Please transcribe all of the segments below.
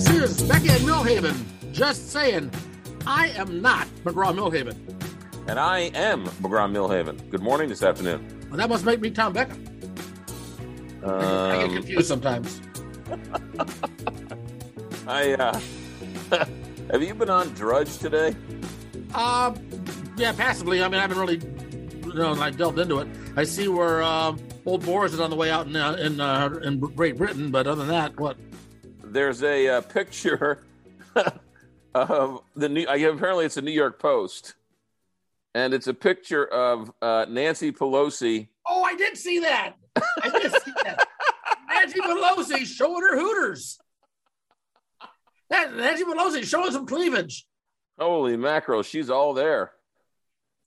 This is Becka and Milhaven. Just saying, I am not McGraw Milhaven. And I am McGraw Milhaven. Good morning this afternoon. Well, that must make me Tom Becka. I get Um, confused sometimes. I uh, have you been on Drudge today? Uh, yeah, passively. I mean, I haven't really, you know, like delved into it. I see where uh, Old Boris is on the way out in uh, in uh, in Great Britain, but other than that, what? There's a uh, picture of the new. I apparently it's a New York Post, and it's a picture of uh, Nancy Pelosi. Oh, I did see that. I did see that. Nancy Pelosi showing her hooters. Nancy Pelosi showing some cleavage. Holy mackerel, she's all there.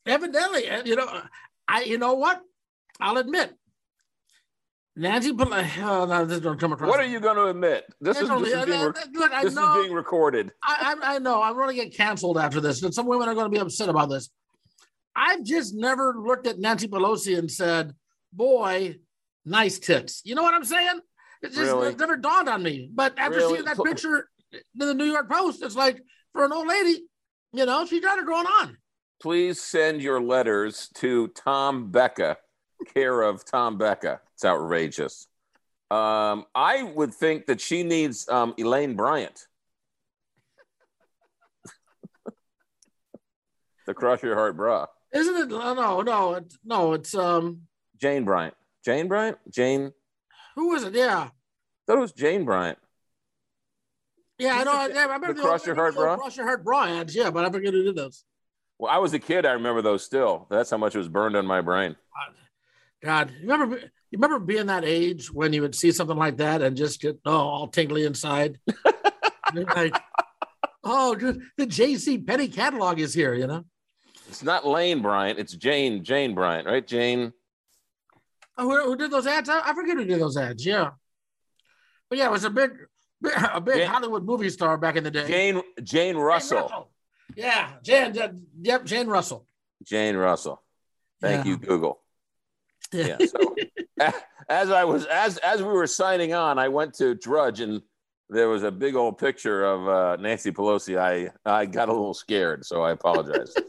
Evidently, you know, I you know what? I'll admit, Nancy Pelosi. Oh, no, this don't come across. What are you going to admit? This is, this is, being, uh, look, this know, is being recorded. I, I, I know. I'm going to get canceled after this, and some women are going to be upset about this. I've just never looked at Nancy Pelosi and said, "Boy, nice tits." You know what I'm saying? It just Really? it never dawned on me. But after Really? seeing that picture in the New York Post, it's like for an old lady, you know, she's got her going on. please send your letters to Tom Becka, care of Tom Becka. It's outrageous. Um, I would think that she needs um, Elaine Bryant. the Crush Your Heart bra. Isn't it? No, no, no, it's, no. It's um, Jane Bryant. Jane Bryant? Jane? who is it? Yeah, I thought it was Jane Bryant. yeah. I know. I, The- yeah, I remember the old- Cross Your Heart the bra? Cross your heart bra ads. Yeah, but I forget who did those. Well, I was a kid. I remember those still. That's how much it was burned on my brain. God, you remember? You remember being that age when you would see something like that and just get oh all tingly inside? Like, oh, dude, the J.C. Penney catalog is here. You know? It's not Lane Bryant. It's Jane. Jane Bryant, right? Jane. Oh, who, who did those ads? I, I forget who did those ads. Yeah, but yeah, it was a big, big a big Jane- Hollywood movie star back in the day. Jane. Jane Jane Russell. Yeah, Jan. Jan- Yep, Jane Russell. Jane Russell. Thank Yeah. you, Google. Yeah. So as I was as as we were signing on, I went to Drudge and there was a big old picture of uh, Nancy Pelosi. I I got a little scared, so I apologize.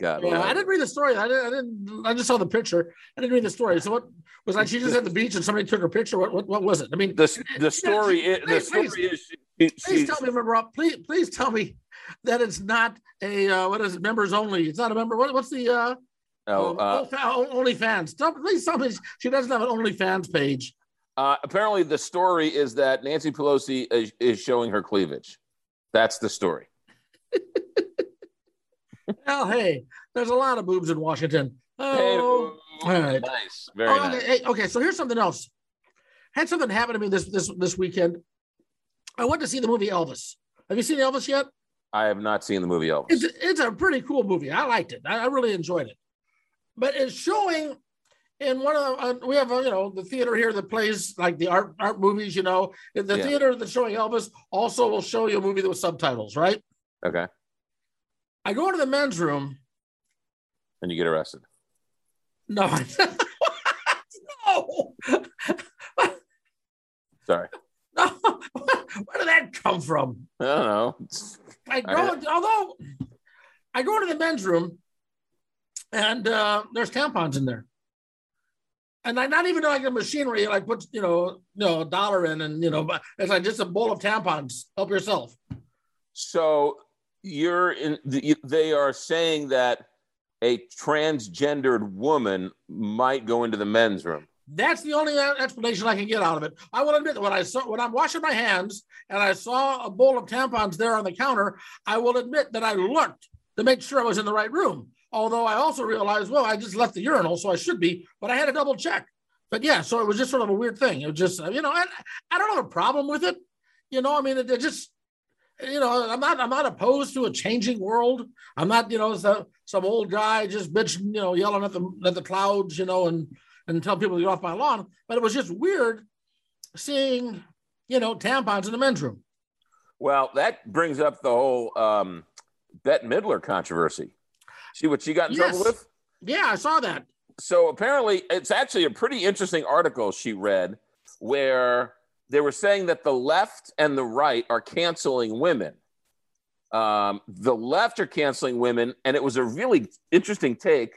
God, Yeah, I didn't read the story. I didn't, I didn't. I just saw the picture. I didn't read the story. So what was like? She just at the beach and somebody took her picture. What what, what was it? I mean, the the story is the story please. is she, please tell me, member. up. Please please tell me that it's not a uh, what is it? Members only. It's not a member. What, what's the uh, oh, uh, uh, OnlyFans? Tell, please tell me she doesn't have an OnlyFans page. uh, apparently the story is that Nancy Pelosi is, is showing her cleavage. That's the story. Well, hey, there's a lot of boobs in Washington. Hey, Oh, all right. nice, very Oh, nice. okay, hey, okay, so here's something else. Had something happen to me this this this weekend. I went to see the movie Elvis. Have you seen Elvis yet? I have not seen the movie Elvis. It's it's a pretty cool movie. I liked it. I, I really enjoyed it. But it's showing in one of the, uh, we have uh, you know the theater here that plays like the art art movies. You know, the Yeah. theater that's showing Elvis also will show you a movie with subtitles, right? Okay, I go into the men's room. and you get arrested. No, no, Sorry. no. Where did that come from? I don't know. I go, although I go into the men's room and uh, there's tampons in there. And I not even like the machinery, like put, you know, you know, a dollar in and, you know, it's like just a bowl of tampons. Help yourself. So you're in. The, they are saying that a transgendered woman might go into the men's room. That's the only uh, explanation I can get out of it. I will admit that when I saw when I'm washing my hands and I saw a bowl of tampons there on the counter, I will admit that I looked to make sure I was in the right room. Although I also realized, well, I just left the urinal, so I should be, but I had to double check. But yeah, so it was just sort of a weird thing. It was just, you know, I, I don't have a problem with it. You know, I mean, it, it just, you know, I'm not, I'm not opposed to a changing world. I'm not, you know, some, some old guy just bitching, you know, yelling at the at the clouds, you know, and and tell people to get off my lawn. But it was just weird seeing, you know, tampons in the men's room. Well, that brings up the whole um, Bette Midler controversy. See what she got in Yes. trouble with? Yeah, I saw that. So apparently, it's actually a pretty interesting article she read where they were saying that the left and the right are canceling women. Um, the left are canceling women, and it was a really interesting take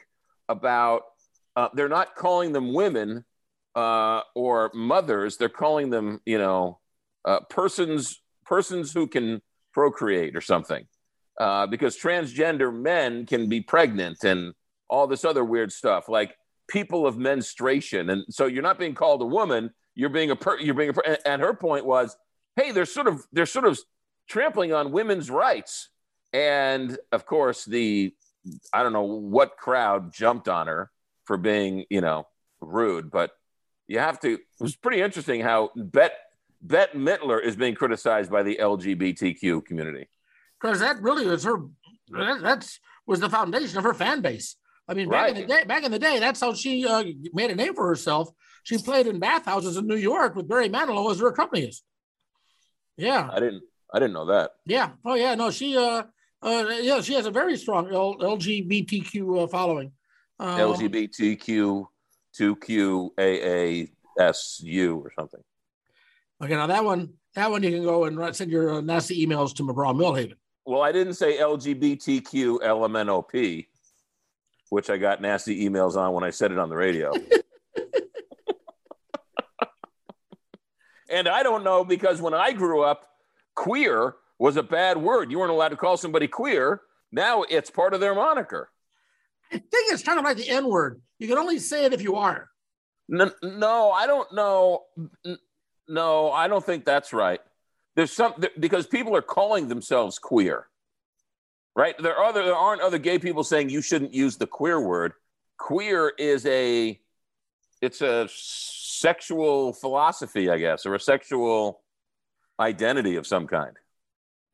about uh, they're not calling them women uh, or mothers; they're calling them, you know, uh, persons persons who can procreate or something, uh, because transgender men can be pregnant and all this other weird stuff, like people of menstruation, and so you're not being called a woman; you're being a per- you're being a per- and her point was, hey, they're sort of they're sort of trampling on women's rights, and of course the I don't know what crowd jumped on her for being you know rude, but you have to. It was pretty interesting how Bet Bette Midler is being criticized by the LGBTQ community. Because that really was her. That, that's was the foundation of her fan base. I mean, back right. in the day, back in the day, that's how she uh, made a name for herself. She played in bathhouses in New York with Barry Manilow as her accompanist. Yeah, I didn't. I didn't know that. Yeah. Oh, yeah. No, she. Uh, uh, yeah, she has a very strong L- LGBTQ uh, following. Um, LGBTQ two Q A A S U or something. Okay, now that one, that one you can go and send your uh, nasty emails to McGraw Milhaven. Well, I didn't say LGBTQ LMNOP, which I got nasty emails on when I said it on the radio. and I don't know because when I grew up, queer was a bad word. You weren't allowed to call somebody queer. Now it's part of their moniker. I think it's kind of like the N word. You can only say it if you are. No, no, I don't know. No, I don't think that's right. There's some because people are calling themselves queer, right? There are other, there aren't other gay people saying you shouldn't use the queer word. Queer is a it's a sexual philosophy, I guess, or a sexual identity of some kind.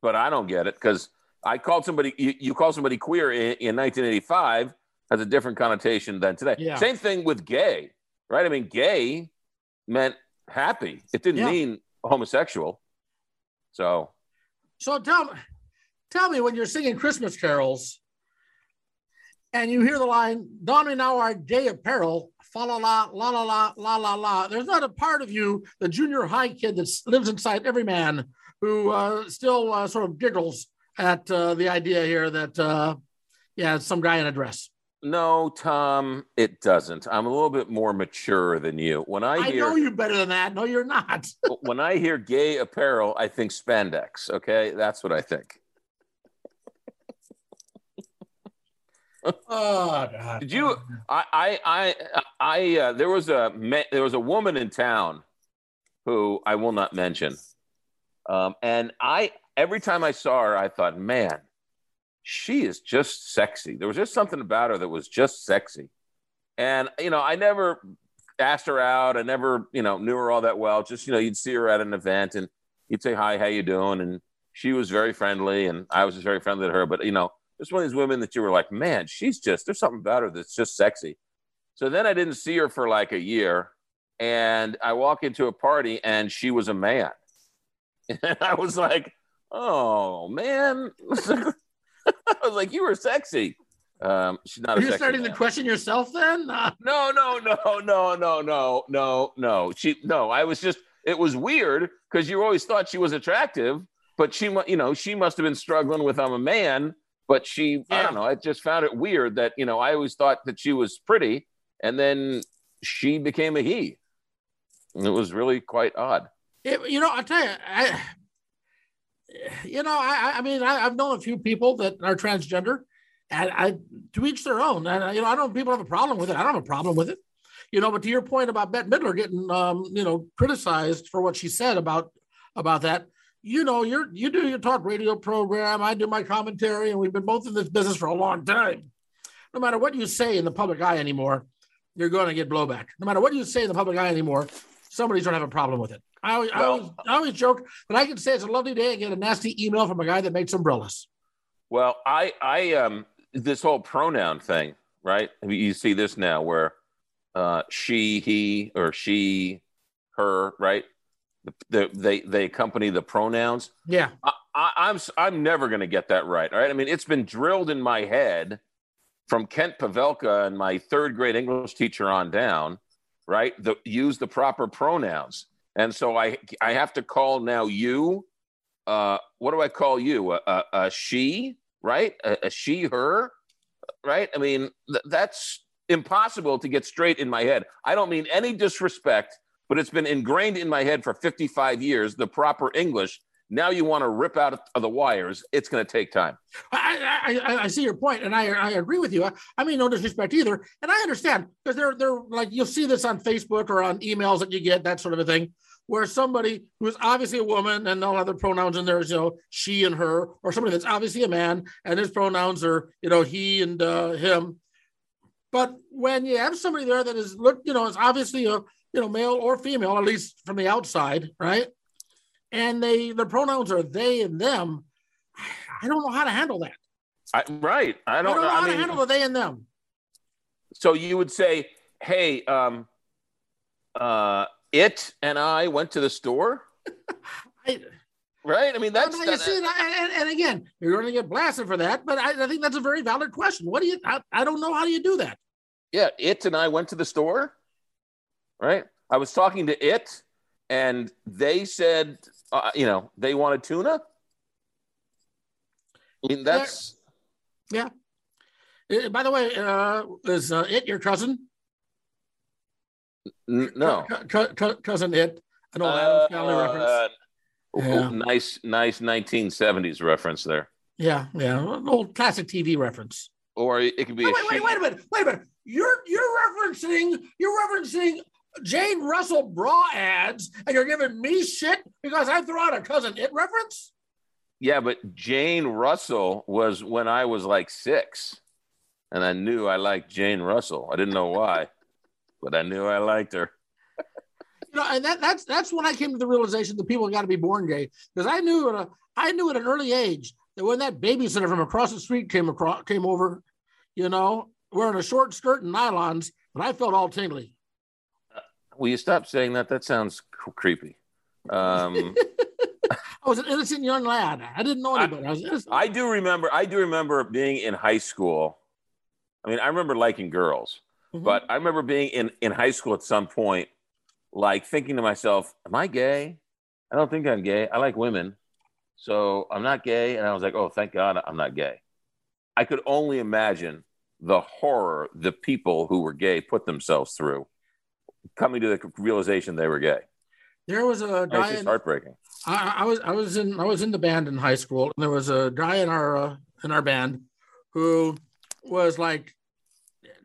But I don't get it because I called somebody you, you call somebody queer in, in 1985 has a different connotation than today. Yeah. Same thing with gay, right? I mean, gay meant happy. It didn't yeah. mean homosexual. So, so tell tell me when you're singing Christmas carols and you hear the line, "Don me now our gay apparel." Fa la la la la la la la la. There's not a part of you, the junior high kid that lives inside every man, who uh, still uh, sort of giggles at uh, the idea here that, uh, yeah, some guy in a dress. No, Tom, it doesn't. I'm a little bit more mature than you. When I hear, I know you better than that. No, you're not. when I hear gay apparel, I think spandex. Okay, that's what I think. oh God! Did you? I, I, I, I. Uh, there was a there was a woman in town who I will not mention, um, and I every time I saw her, I thought, man, she is just sexy. There was just something about her that was just sexy. And, you know, I never asked her out. I never, you know, knew her all that well. Just, you know, you'd see her at an event and you'd say, hi, how you doing? And she was very friendly and I was just very friendly to her. But, you know, just one of these women that you were like, man, she's just, there's something about her that's just sexy. So then I didn't see her for like a year. And I walk into a party and she was a man. And I was like, oh, man. I was like, you were sexy. Um, she's not. Are You're starting man. to question yourself, then? No, no, no, no, no, no, no, no. She, no. I was just. It was weird because you always thought she was attractive, but she, you know, she must have been struggling with I'm a man. But she, yeah. I don't know. I just found it weird that you know I always thought that she was pretty, and then she became a he. And it was really quite odd. It, you know, I'll tell you, I, you know, I, I mean, I, have known a few people that are transgender, and I to each their own. And you know, I don't people have a problem with it. I don't have a problem with it. You know, but to your point about Bette Midler getting, um, you know, criticized for what she said about about that, you know, you're you do your talk radio program, I do my commentary, and we've been both in this business for a long time. No matter what you say in the public eye anymore, you're going to get blowback. No matter what you say in the public eye anymore, somebody's going to have a problem with it. I always, well, I, always, I always joke, but I can say it's a lovely day and get a nasty email from a guy that makes umbrellas. Well, I, I, um, this whole pronoun thing, right? You see this now where uh, she, he, or she, her, right? The, they they accompany the pronouns. Yeah, I, I, I'm I'm never going to get that right. All right, I mean it's been drilled in my head from Kent Pavelka and my third grade English teacher on down. Right, the, use the proper pronouns and so I I have to call now you. Uh, what do I call you? A, a, a she, right? A, a, she, her, right? I mean, th- that's impossible to get straight in my head. I don't mean any disrespect, but it's been ingrained in my head for 55 years. The proper English. Now you want to rip out of the wires. It's going to take time. I, I, I see your point, and I, I agree with you. I, I mean no disrespect either, and I understand because they're they're like you'll see this on Facebook or on emails that you get that sort of a thing where somebody who's obviously a woman and all other pronouns in there is you know she and her, or somebody that's obviously a man and his pronouns are you know he and uh, him. But when you have somebody there that is look, you know, is obviously a you know male or female, at least from the outside, right? And they the pronouns are they and them. I don't know how to handle that. I, right. I don't, I don't know I how mean, to handle the they and them. So you would say, "Hey, um, uh, it and I went to the store." I, right? I mean, that's you see, and, and, and again, you're going to get blasted for that, but I, I think that's a very valid question. What do you? I, I don't know how do you do that. yeah. It and I went to the store. Right. I was talking to it, and they said, uh, you know, they wanted tuna. I mean, that's Uh, by the way, uh, is uh, it your cousin? No. Co- co- co- cousin it, an old Addams Family reference. Uh, Yeah. Nice, nice 1970s reference there. Yeah, yeah, an old classic TV reference. Or it could be Oh, wait, wait, wait a minute, wait a minute. You're you're referencing you're referencing Jane Russell bra ads, and you're giving me shit because I threw out a cousin it reference. Yeah, but Jane Russell was when I was like six, and I knew I liked Jane Russell. I didn't know why, but I knew I liked her. you know, and that that's that's when I came to the realization that people got to be born gay because I knew at a, I knew at an early age that when that babysitter from across the street came across came over, you know, wearing a short skirt and nylons, but I felt all tingly. Will you stop saying that? That sounds c- creepy. Um, I was an innocent young lad. I didn't know anybody. I, was. I do remember. I do remember being in high school. I mean, I remember liking girls, Mhm. but I remember being in in high school at some point, like thinking to myself, "Am I gay? I don't think I'm gay. I like women, so I'm not gay." And I was like, "Oh, thank God, I'm not gay." I could only imagine the horror the people who were gay put themselves through, coming to the realization they were gay. there was a It's guy. just In, heartbreaking. I, I was I was in I was in the band in high school, and there was a guy in our uh, in our band who was like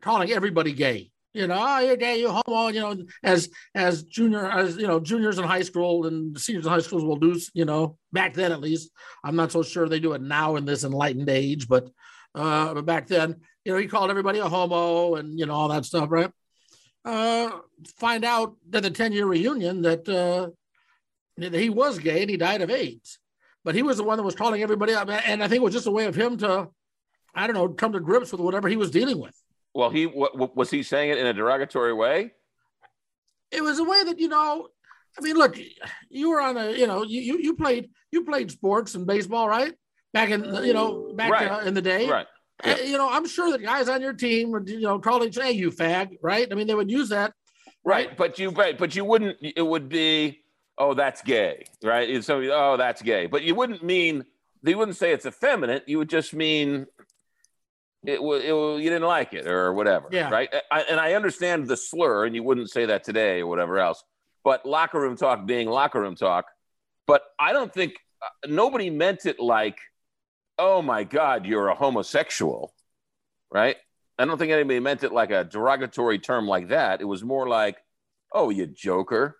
calling everybody gay. You know, oh, you're gay, you homo. You know, as as junior as you know, juniors in high school and seniors in high schools will do. You know, back then at least. I'm not so sure they do it now in this enlightened age, but uh, but back then, you know, he called everybody a homo and you know all that stuff, right? Uh, find out at the 10 year reunion that uh, that he was gay and he died of AIDS. But he was the one that was calling everybody up. And I think it was just a way of him to, I don't know, come to grips with whatever he was dealing with. Well, he what, was he saying it in a derogatory way? It was a way that, you know, I mean, look, you were on a, you know, you you, you played you played sports and baseball, right? Back in, the- you know, back Right. uh, in the day. Right. Uh, you know, I'm sure that guys on your team would, you know, call each, hey, you fag, right? I mean, they would use that. Right, but you right, but you wouldn't. It would be, oh, that's gay, right? So, oh, that's gay, but you wouldn't mean. You wouldn't say it's effeminate. You would just mean it was. You didn't like it or whatever, Yeah. right? I, and I understand the slur, and you wouldn't say that today or whatever else. But locker room talk being locker room talk. But I don't think uh, nobody meant it like, oh my God, you're a homosexual, right? I don't think anybody meant it like a derogatory term like that. It was more like, "Oh, you joker,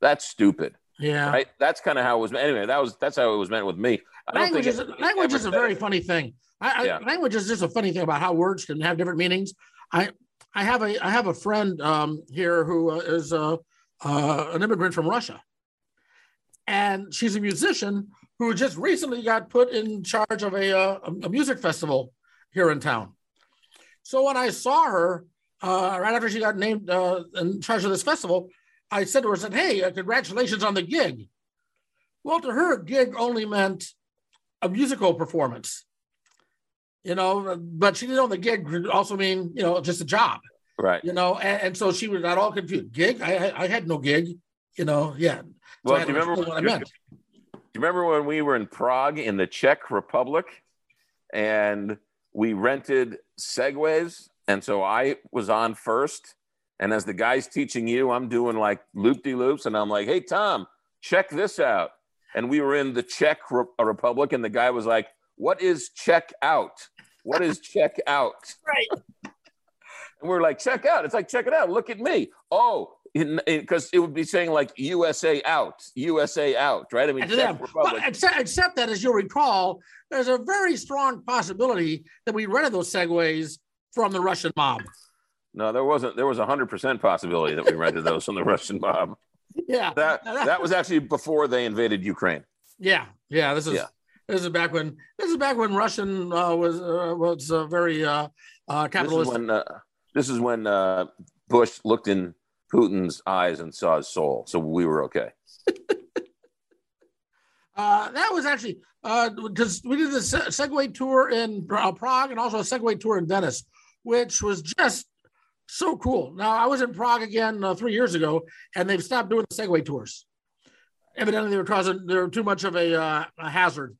that's stupid." Yeah. Right? That's kind of how it was. Anyway, that was that's how it was meant with me. I don't language think is language is a very funny thing. I, Yeah. I, language is just a funny thing about how words can have different meanings. I I have a I have a friend um, here who uh, is uh, uh, an immigrant from Russia, and she's a musician who just recently got put in charge of a uh, a music festival here in town. So when I saw her uh, right after she got named uh, in charge of this festival, I said to her, I said, "Hey, uh, congratulations on the gig." Well, to her, gig only meant a musical performance, you know, but she didn't know the gig could also mean, you know, just a job, right. you know, and, and so she was not all confused. Gig? I, I- had no gig. You know, yeah. Well, do you remember what I meant? Do you remember when we were in Prague in the Czech Republic, and we rented Segways, and so I was on first, and as the guy's teaching you, I'm doing like loop de loops, and I'm like, "Hey Tom, check this out." And we were in the Czech Re- Republic, and the guy was like, "What is check out? What is check out?" Right. And we're like, check out. It's like, check it out. Look at me. Oh, because it would be saying like USA out, USA out, right? I mean, well, except, except that, as you'll recall, there's a very strong possibility that we rented those segways from the Russian mob. No, there wasn't. There was a hundred percent possibility that we rented those from the Russian mob. Yeah, that that was actually before they invaded Ukraine. Yeah, yeah. This is yeah. This is back when this is back when Russian uh, was uh, was uh, very uh, uh, capitalist. This is when, uh, this is when uh, Bush looked in Putin's eyes and saw his soul, so we were okay. Uh, that was actually because uh, we did the Segway tour in uh, Prague and also a Segway tour in Venice, which was just so cool. Now I was in Prague again uh, three years ago, and they've stopped doing the Segway tours. Evidently, they were causing they were too much of a, uh, a hazard.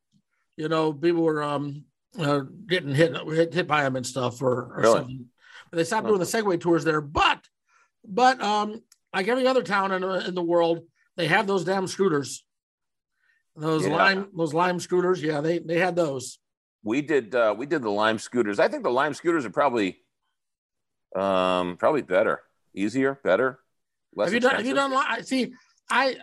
You know, people were um, uh, getting hit, hit, hit by them and stuff, or, or really? something. But they stopped doing the Segway tours there. But but um, like every other town in, in the world, they have those damn scooters those yeah. lime, those lime scooters, yeah, they they had those. We did uh, we did the lime scooters. I think the lime scooters are probably um probably better, easier, better. Less have you expensive. done? Have you done? See, I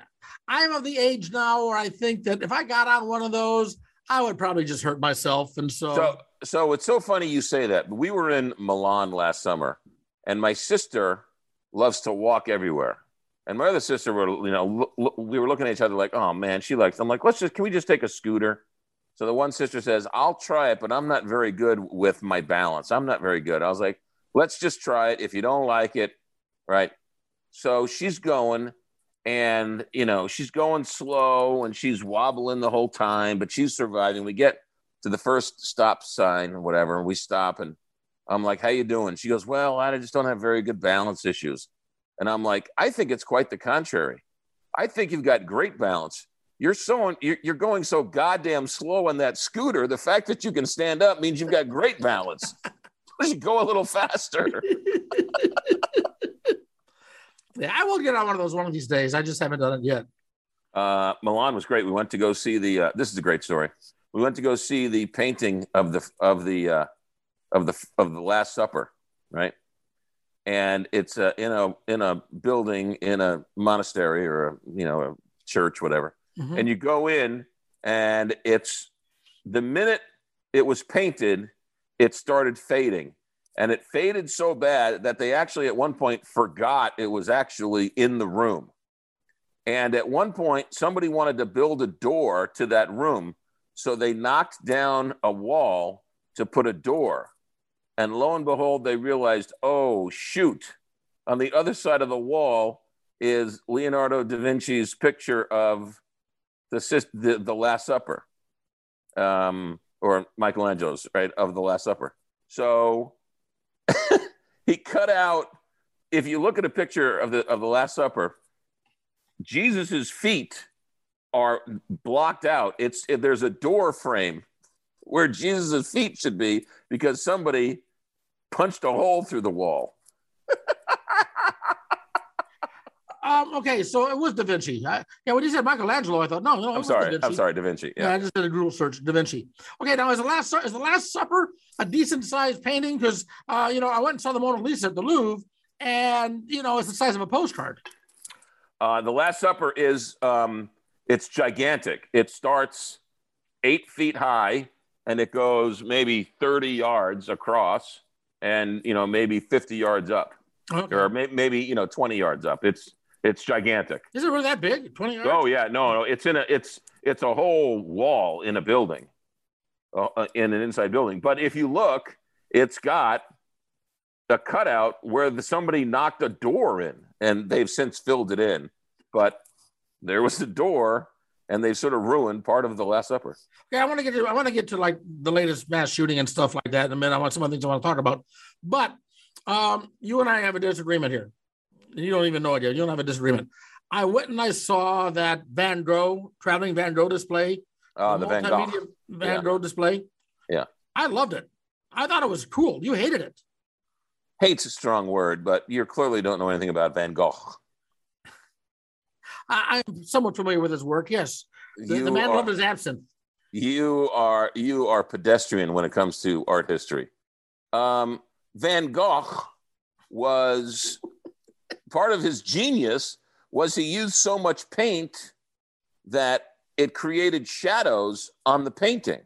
I'm of the age now where I think that if I got on one of those, I would probably just hurt myself. And so, so, so it's so funny you say that. We were in Milan last summer, and my sister loves to walk everywhere. And my other sister were, you know, we were looking at each other like, oh man, she likes. I'm like, let's just, can we just take a scooter? So the one sister says, I'll try it, but I'm not very good with my balance. I'm not very good. I was like, let's just try it. If you don't like it, right? So she's going, and you know, she's going slow and she's wobbling the whole time, but she's surviving. We get to the first stop sign or whatever, and we stop, and I'm like, how you doing? She goes, well, I just don't have very good balance issues. And I'm like, I think it's quite the contrary. I think you've got great balance. You're so you're going so goddamn slow on that scooter. The fact that you can stand up means you've got great balance. you go a little faster. yeah, I will get on one of those one of these days. I just haven't done it yet. Uh, Milan was great. We went to go see the. Uh, this is a great story. We went to go see the painting of the of the uh, of the of the Last Supper, right? and it's uh, in a in a building in a monastery or a you know a church whatever mm-hmm. and you go in and it's the minute it was painted it started fading and it faded so bad that they actually at one point forgot it was actually in the room and at one point somebody wanted to build a door to that room so they knocked down a wall to put a door and lo and behold, they realized, oh, shoot, on the other side of the wall is Leonardo da Vinci's picture of the, the, the Last Supper, um, or Michelangelo's, right, of the Last Supper. So he cut out, if you look at a picture of the, of the Last Supper, Jesus's feet are blocked out. It's there's a door frame where Jesus's feet should be because somebody punched a hole through the wall. um, okay, so it was Da Vinci. I, yeah, when you said Michelangelo, I thought no, no. I'm sorry. I'm sorry, Da Vinci. Yeah. yeah. I just did a Google search. Da Vinci. Okay, now is the last is the Last Supper a decent sized painting? Because uh, you know, I went and saw the Mona Lisa at the Louvre, and you know, it's the size of a postcard. Uh, the Last Supper is um, it's gigantic. It starts eight feet high and it goes maybe 30 yards across and you know maybe 50 yards up okay. or may, maybe you know 20 yards up it's it's gigantic. Is it really that big? 20 yards? Oh yeah. No no. It's in a it's it's a whole wall in a building uh, uh, in an inside building. But if you look it's got a cutout where the, somebody knocked a door in and they've since filled it in. But there was the door and they've sort of ruined part of the Last Supper. Okay, I want to get to I want to get to like the latest mass shooting and stuff like that in a minute. I want some of the things I want to talk about, but um, you and I have a disagreement here. You don't even know it yet. You don't have a disagreement. I went and I saw that Van Gogh traveling Van Gogh display. Oh, the, the Van Gogh. Van yeah. Gogh display. Yeah. I loved it. I thought it was cool. You hated it. Hate's a strong word, but you clearly don't know anything about Van Gogh. I, am somewhat familiar with his work. Yes, the, the man are, loved his absinthe. You are you are pedestrian when it comes to art history. Um, Van Gogh was part of his genius was he used so much paint that it created shadows on the painting.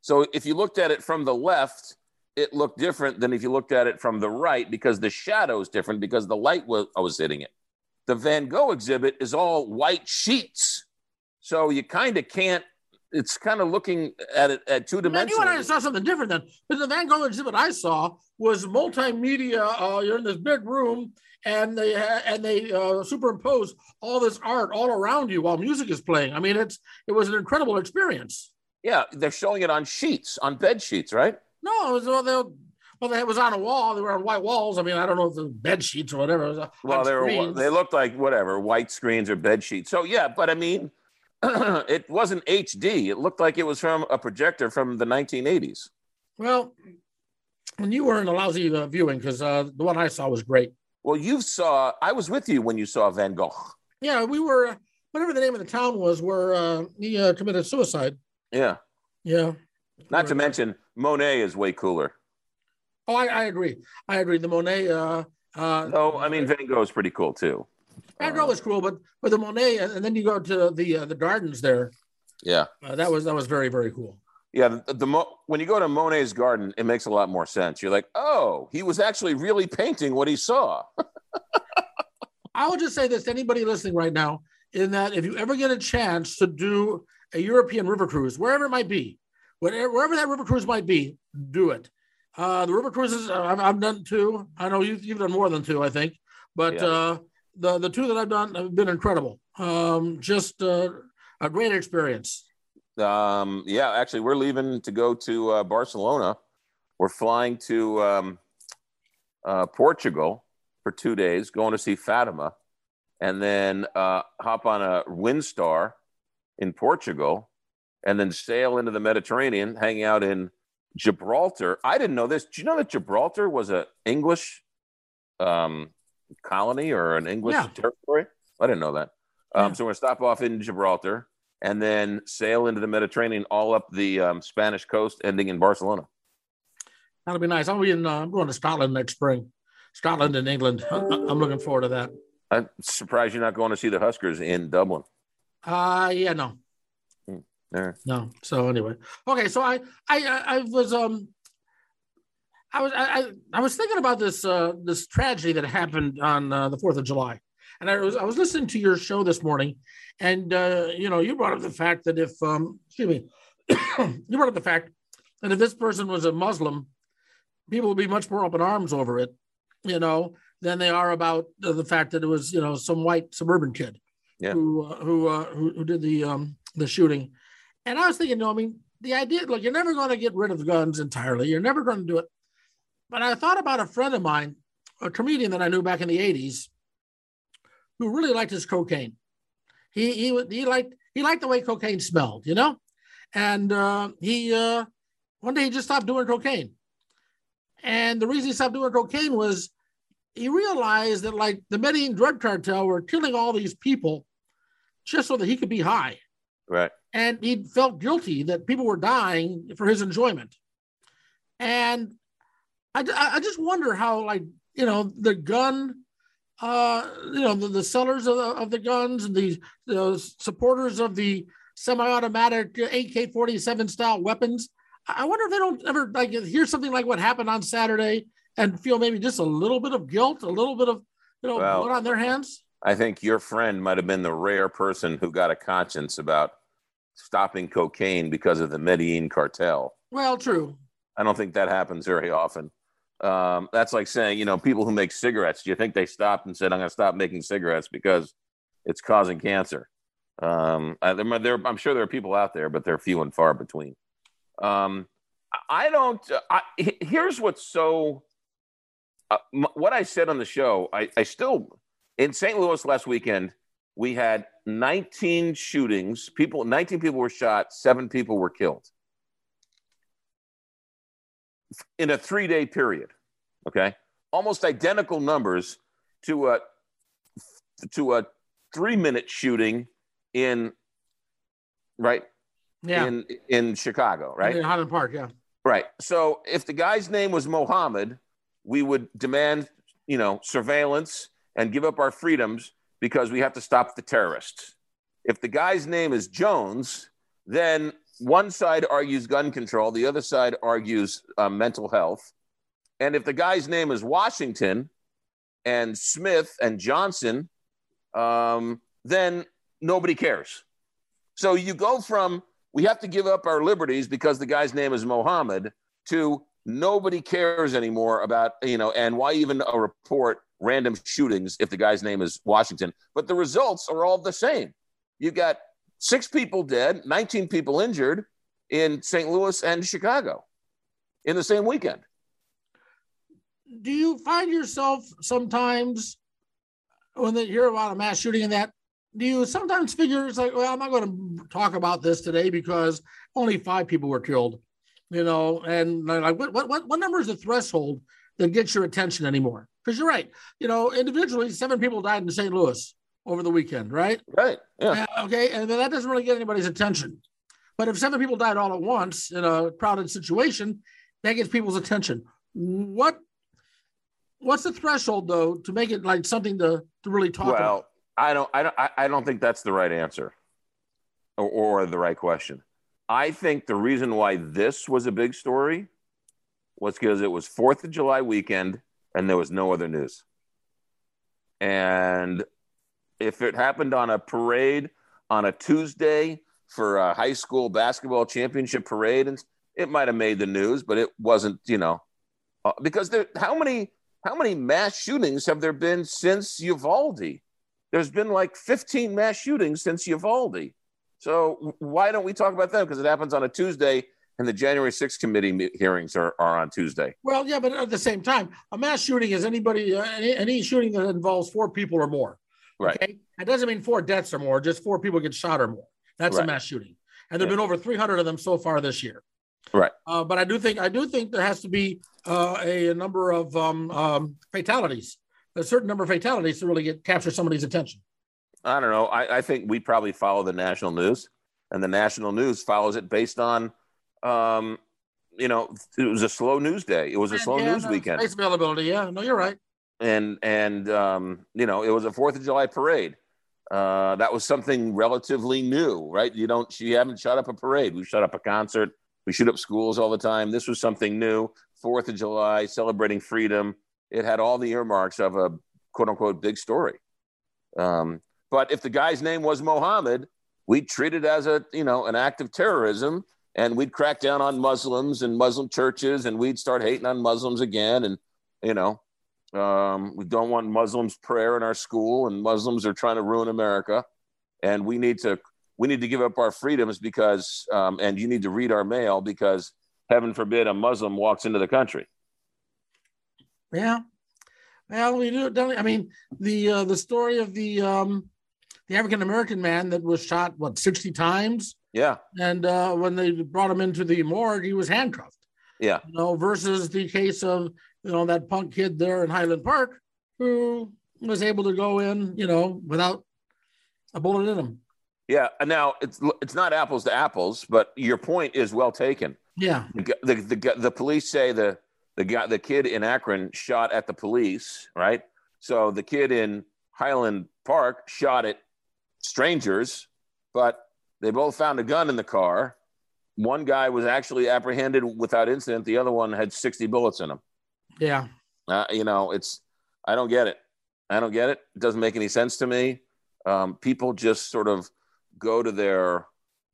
So if you looked at it from the left, it looked different than if you looked at it from the right because the shadow is different because the light was, was hitting it. The Van Gogh exhibit is all white sheets. So you kind of can't, it's kind of looking at it at two dimensions. You and I saw something different then. But the Van Gogh exhibit I saw was multimedia. Uh, you're in this big room and they and they uh, superimpose all this art all around you while music is playing. I mean, it's it was an incredible experience. Yeah, they're showing it on sheets, on bed sheets, right? No, it was, well, they, well, it was on a wall. They were on white walls. I mean, I don't know if the bed sheets or whatever. Uh, well, they were they looked like whatever white screens or bed sheets. So yeah, but I mean, it wasn't HD. It looked like it was from a projector from the 1980s. Well, and you were in a lousy uh, viewing because uh, the one I saw was great. Well, you saw. I was with you when you saw Van Gogh. Yeah, we were. Whatever the name of the town was, where uh, he uh, committed suicide. Yeah. Yeah. Not to mention, Monet is way cooler. Oh, I, I agree. I agree. The Monet. Uh, uh, no, I mean Van Gogh is pretty cool too. Van Gogh was cool, but but the Monet, and then you go to the uh, the gardens there. Yeah. Uh, that was that was very very cool. Yeah, the, the, the when you go to Monet's garden, it makes a lot more sense. You're like, oh, he was actually really painting what he saw. I would just say this to anybody listening right now: in that if you ever get a chance to do a European river cruise, wherever it might be, whatever, wherever that river cruise might be, do it. Uh, the river cruises uh, I've, I've, done two. I know you've, you've done more than two, I think, but yeah. uh, the the two that I've done have been incredible. Um, just uh, a great experience. Um, yeah, actually, we're leaving to go to uh, Barcelona. We're flying to um, uh, Portugal for two days, going to see Fatima, and then uh, hop on a Windstar in Portugal, and then sail into the Mediterranean, hang out in Gibraltar. I didn't know this. Do you know that Gibraltar was an English um, colony or an English yeah. territory? I didn't know that. Um, yeah. So we're going to stop off in Gibraltar and then sail into the Mediterranean all up the um, Spanish coast, ending in Barcelona. That'll be nice. I'll be in. Uh, I'm going to Scotland next spring. Scotland and England. I'm looking forward to that. I'm surprised you're not going to see the Huskers in Dublin. Uh yeah, no. Hmm. No. So anyway, okay. So I I I was um I was I I was thinking about this uh this tragedy that happened on uh, the Fourth of July, and I was I was listening to your show this morning, and uh, you know, you brought up the fact that if um, excuse me, you brought up the fact that if this person was a Muslim, people would be much more open arms over it, you know, than they are about the fact that it was you know some white suburban kid yeah. who uh, who, uh, who, who did the um, the shooting. And I was thinking, no, I mean, the idea, look, you're never going to get rid of the guns entirely. You're never going to do it. But I thought about a friend of mine, a comedian that I knew back in the 80s, who really liked his cocaine. He he he liked he liked the way cocaine smelled, you know, and uh, he uh, one day he just stopped doing cocaine. And the reason he stopped doing cocaine was he realized that like the Medellin drug cartel were killing all these people just so that he could be high. Right. And he felt guilty that people were dying for his enjoyment. And I, I just wonder how like you know the gun uh, you know, the, the sellers of the, of the guns and the, the supporters of the semi-automatic AK-47 style weapons. I wonder if they don't ever like hear something like what happened on Saturday and feel maybe just a little bit of guilt, a little bit of you know well, blood on their hands. I think your friend might have been the rare person who got a conscience about stopping cocaine because of the Medellin cartel. Well, true. I don't think that happens very often. Um, that's like saying, you know, people who make cigarettes, do you think they stopped and said, I'm going to stop making cigarettes because it's causing cancer? Um, I, there, I'm sure there are people out there, but they're few and far between. Um, I don't, I, here's what's so, uh, m- what I said on the show, I, I still, in St. Louis last weekend, we had 19 shootings. People, 19 people were shot, seven people were killed in a three day period. Okay. Almost identical numbers to a to a three minute shooting in right Yeah. in in Chicago, right? In Highland Park, yeah. Right. So if the guy's name was Mohammed, we would demand, you know, surveillance and give up our freedoms because we have to stop the terrorists. If the guy's name is Jones, then one side argues gun control, the other side argues uh, mental health. And if the guy's name is Washington and Smith and Johnson, um, then nobody cares. So you go from we have to give up our liberties because the guy's name is Mohammed to nobody cares anymore about, you know, and why even a report random shootings if the guy's name is Washington. But the results are all the same. You've got six people dead, 19 people injured in St. Louis and Chicago in the same weekend. Do you find yourself sometimes when you hear about a mass shooting and that, do you sometimes figure it's like, well, I'm not going to talk about this today because only five people were killed, you know, and like, what, what, what, what number is the threshold that gets your attention anymore? Because you're right, you know, individually, seven people died in St. Louis over the weekend, right? Right. Yeah. Uh, okay, and that doesn't really get anybody's attention. But if seven people died all at once in a crowded situation, that gets people's attention. What what's the threshold though to make it like something to to really talk well, about? Well, I don't, I don't, I- I don't think that's the right answer or, or the right question. I think the reason why this was a big story was because it was Fourth of July weekend and there was no other news. And if it happened on a parade on a Tuesday for a high school basketball championship parade, and it might have made the news, but it wasn't, you know, uh, because there, how many how many mass shootings have there been since Uvalde? There's been like 15 mass shootings since Uvalde. So why don't we talk about them? Because it happens on a Tuesday, and the January 6th committee hearings are, are on Tuesday. Well, yeah, but at the same time, a mass shooting is anybody uh, any, any shooting that involves four people or more. Right. Okay, that doesn't mean four deaths or more; just four people get shot or more. That's a mass shooting, and there've Yeah. been over 300 of them so far this year. Right. Uh, but I do think I do think there has to be uh, a, a number of um, um, fatalities, a certain number of fatalities to really get capture somebody's attention. I don't know. I, I think we probably follow the national news, and the national news follows it based on, um, you know, it was a slow news day. It was a slow Yeah, news no, weekend, Space availability. Yeah, no, you're right. And and um, you know, it was a Fourth of July parade. Uh, that was something relatively new, right? You don't, you haven't shut up a parade. We've shut up a concert. We shoot up schools all the time. This was something new. Fourth of July, celebrating freedom. It had all the earmarks of a quote unquote big story. Um, but if the guy's name was Mohammed, we'd treat it as a you know an act of terrorism, and we'd crack down on Muslims and Muslim churches, and we'd start hating on Muslims again, and you know um, we don't want Muslims prayer in our school, and Muslims are trying to ruin America, and we need to we need to give up our freedoms because, um, and you need to read our mail because heaven forbid a Muslim walks into the country. Yeah. Well, we do. I mean, the uh, the story of the um, the African American man that was shot what sixty times, Yeah, and uh, when they brought him into the morgue, he was handcuffed. yeah, You know, versus the case of you know that punk kid there in Highland Park who was able to go in, you know, without a bullet in him. yeah. And now it's it's not apples to apples, but your point is well taken. Yeah. the, the, the, the police say the the guy the kid in Akron shot at the police, right? So the kid in Highland Park shot at strangers, but they both found a gun in the car. One guy was actually apprehended without incident. The other one had 60 bullets in him. Yeah. Uh, you know, it's I don't get it. I don't get it. It doesn't make any sense to me. Um, people just sort of go to their,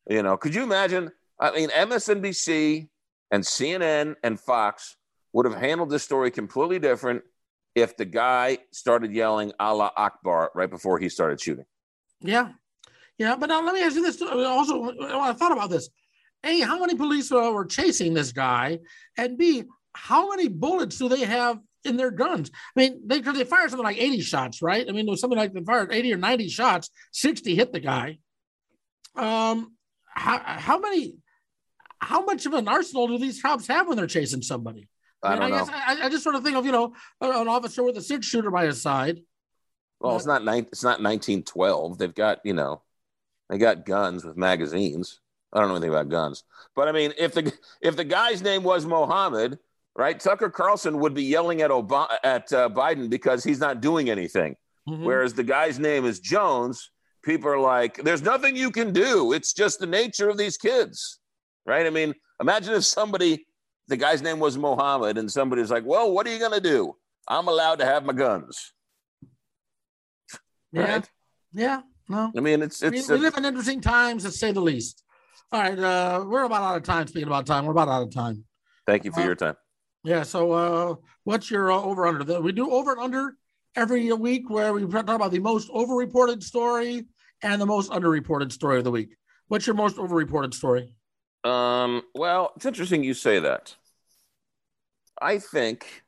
you know, could you imagine? I mean, MSNBC and CNN and Fox would have handled this story completely different if the guy started yelling Allah Akbar right before he started shooting. Yeah. Yeah. But now let me ask you this. Also, I thought about this. A, how many police uh, were chasing this guy? And B, how many bullets do they have in their guns. I mean, they they fired something like 80 shots, right? I mean, it was something like they fired 80 or 90 shots, 60 hit the guy. Um, how how many how much of an arsenal do these cops have when they're chasing somebody? I, mean, I, I guess I, I, just sort of think of you know an officer with a six shooter by his side. Well, but, it's not nine, it's not 1912. They've got you know, they got guns with magazines. I don't know anything about guns, but I mean, if the if the guy's name was Mohammed, right? Tucker Carlson would be yelling at Obama, at uh, Biden because he's not doing anything. Mm-hmm. Whereas the guy's name is Jones, people are like, "There's nothing you can do. It's just the nature of these kids." Right? I mean, imagine if somebody the guy's name was Mohammed, and somebody's like, "Well, what are you gonna do? I'm allowed to have my guns." Yeah, right? yeah. No, I mean it's it's. We, we live in interesting times, to say the least. All right, uh, we're about out of time. Speaking about time, we're about out of time. Thank you for uh, your time. Yeah. So, uh, what's your uh, over under? We do over and under every week where we talk about the most overreported story and the most underreported story of the week. What's your most overreported story? Um, well, it's interesting you say that. I think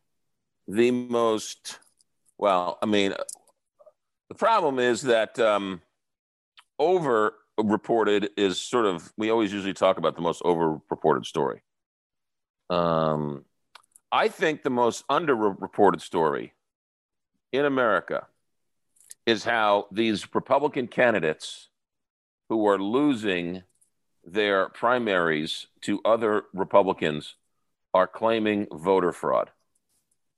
the most, well, I mean, the problem is that um, over reported is sort of, we always usually talk about the most over reported story. Um, I think the most underreported story in America is how these Republican candidates who are losing their primaries to other Republicans are claiming voter fraud.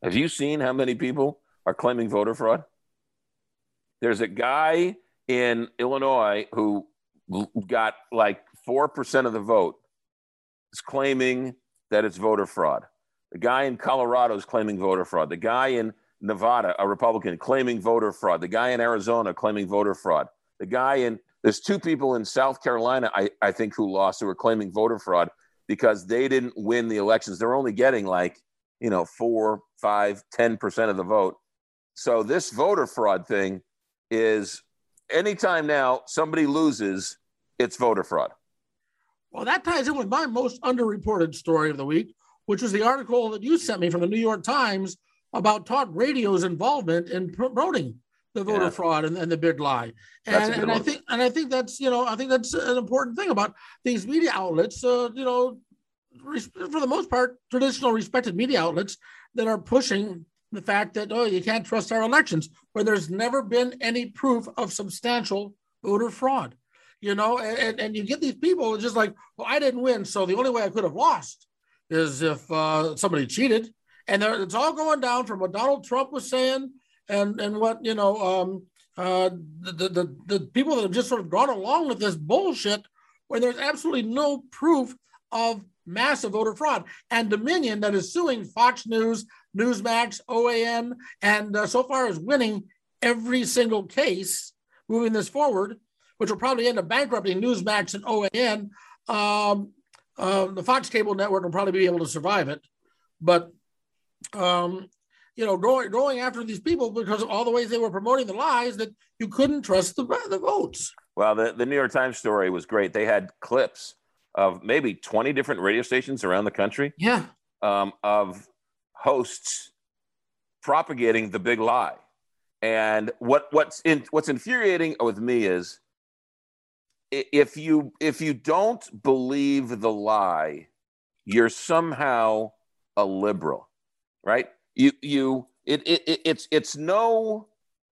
Have you seen how many people are claiming voter fraud? There's a guy in Illinois who got like 4% of the vote is claiming that it's voter fraud. The guy in Colorado is claiming voter fraud. The guy in Nevada, a Republican, claiming voter fraud. The guy in Arizona claiming voter fraud. The guy in there's two people in South Carolina, I, I think, who lost who are claiming voter fraud because they didn't win the elections. They're only getting like, you know, four, five, ten percent of the vote. So this voter fraud thing is anytime now somebody loses, it's voter fraud. Well, that ties in with my most underreported story of the week, which was the article that you sent me from the New York Times about talk radio's involvement in promoting the voter yeah. fraud and, and, the big lie. And, and I think and I think that's you know I think that's an important thing about these media outlets. Uh, you know, for the most part, traditional respected media outlets that are pushing the fact that oh you can't trust our elections where there's never been any proof of substantial voter fraud. You know, and, and you get these people just like, well, I didn't win, so the only way I could have lost is if uh, somebody cheated. And it's all going down from what Donald Trump was saying and and what you know um, uh, the, the the people that have just sort of gone along with this bullshit where there's absolutely no proof of massive voter fraud and Dominion that is suing Fox News, Newsmax, OAN, and uh, so far is winning every single case moving this forward, which will probably end up bankrupting Newsmax and OAN. Um, uh, the Fox cable network will probably be able to survive it, but um, you know, going going after these people because of all the ways they were promoting the lies that you couldn't trust the, the votes. Well, the, the New York Times story was great. They had clips of maybe 20 different radio stations around the country. Yeah. Um, of hosts propagating the big lie. And what what's in, what's infuriating with me is if you if you don't believe the lie, you're somehow a liberal, right? you you it, it, it's it's no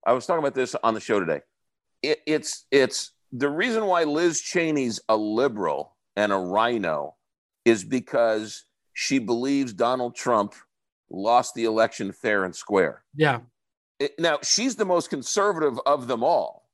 i was talking about this on the show today. It, it's it's the reason why liz cheney's a liberal and a RINO is because she believes donald trump lost the election fair and square. Yeah. It, now she's the most conservative of them all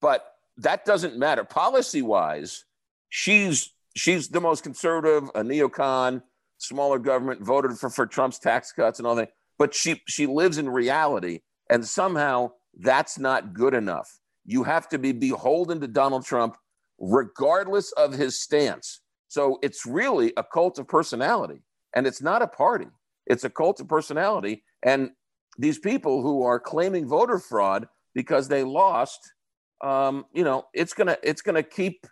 but that doesn't matter. Policy wise she's she's the most conservative a neocon smaller government voted for for trump's tax cuts and all that but she she lives in reality and somehow that's not good enough. You have to be beholden to donald trump regardless of his stance. So it's really a cult of personality and it's not a party. It's a cult of personality and these people who are claiming voter fraud because they lost um, you know it's gonna it's gonna keep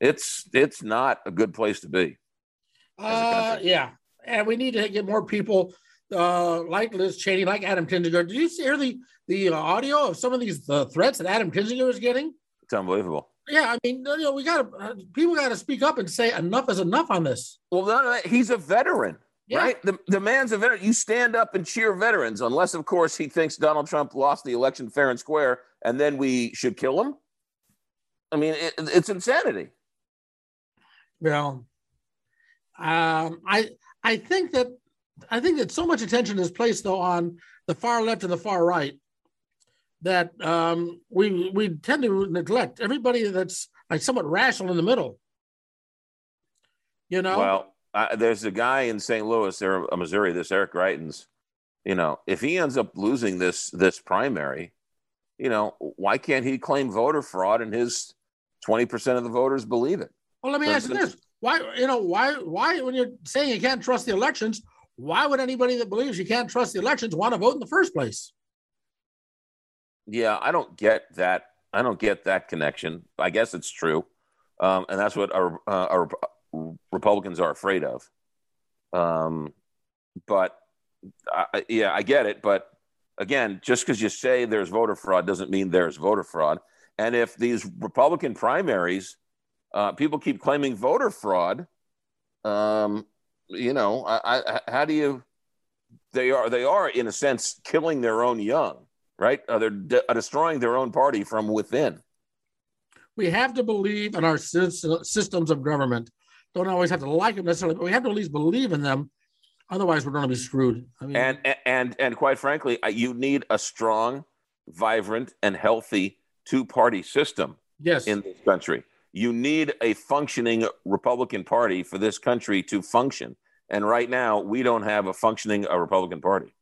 it's it's not a good place to be uh, yeah and we need to get more people uh, like Liz Cheney, like Adam Kinzinger. Did you hear the the uh, audio of some of these uh, threats that Adam Kinzinger was getting? It's unbelievable. Yeah, I mean, you know, we got to uh, people got to speak up and say enough is enough on this. Well, of. He's a veteran, Yeah. right? The, the man's a veteran. You stand up and cheer veterans, unless, of course, he thinks Donald Trump lost the election fair and square, and then we should kill him. I mean, it, it's insanity. Well, um, I I think that I think that so much attention is placed though on the far left and the far right that um, we we tend to neglect everybody that's like somewhat rational in the middle. You know, Well, uh, there's a guy in St. Louis, there, uh, Missouri. This Eric Greitens. You know, if he ends up losing this this primary, you know, why can't he claim voter fraud and his twenty percent of the voters believe it? well, let me ask you this: Why you know why why when you're saying you can't trust the elections, why would anybody that believes you can't trust the elections want to vote in the first place? Yeah, I don't get that. I don't get that connection. I guess it's true, um, and that's what our, uh, our Republicans are afraid of. Um, but I, yeah, I get it. But again, just because you say there's voter fraud doesn't mean there's voter fraud. And if these Republican primaries, uh, people keep claiming voter fraud, um, you know, I, I, how do you? They are they are in a sense killing their own young right? Uh, they're de- uh, destroying their own party from within. we have to believe in our sys- systems of government. Don't always have to like them necessarily, but we have to at least believe in them. Otherwise, we're going to be screwed. I mean, And and and quite frankly, uh, you need a strong, vibrant, and healthy two-party system yes, in this country. You need a functioning Republican Party for this country to function. And right now, we don't have a functioning uh, Republican Party.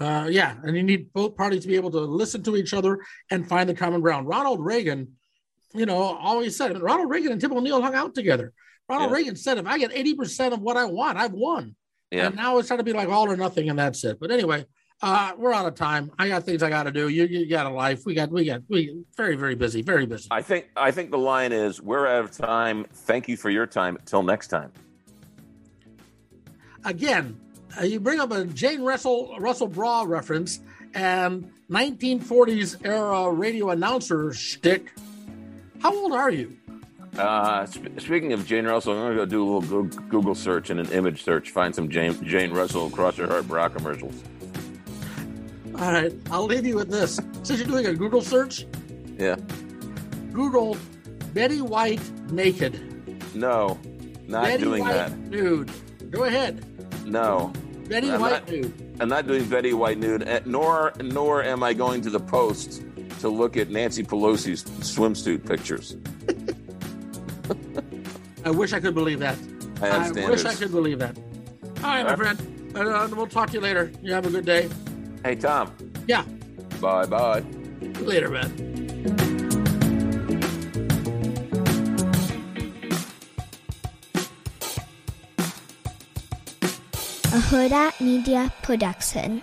uh, yeah, and you need both parties to be able to listen to each other and find the common ground. Ronald Reagan, you know, always said. I mean, Ronald Reagan and Tip O'Neill hung out together. Ronald Yeah. Reagan said, "If I get eighty percent of what I want, I've won." Yeah. And now it's trying to be like all or nothing, and that's it. But anyway, uh, we're out of time. I got things I got to do. You, you got a life. We got, we got, we very, very busy, very busy. I think I think the line is we're out of time. Thank you for your time. Till next time. again, uh, you bring up a Jane Russell Russell Braw reference and 1940s era radio announcer shtick. How old are you? Uh, sp- speaking of Jane Russell, I'm going to go do a little Goo- Google search and an image search, find some Jane, Jane Russell cross your heart bra commercials. All right, I'll leave you with this. Since you're doing a Google search, Yeah. Google Betty White naked. No, not Betty doing White that. nude. Go ahead. No, Betty I'm White not- nude. I'm not doing Betty White nude. eh, Nor nor am I going to the Post to look at Nancy Pelosi's swimsuit pictures. I wish I could believe that. I have I wish. I could believe that. All right, my All friend. Uh, we'll talk to you later. You have a good day. Hey Tom. Yeah. Bye bye. Later, man. a Hurrdat Media Production.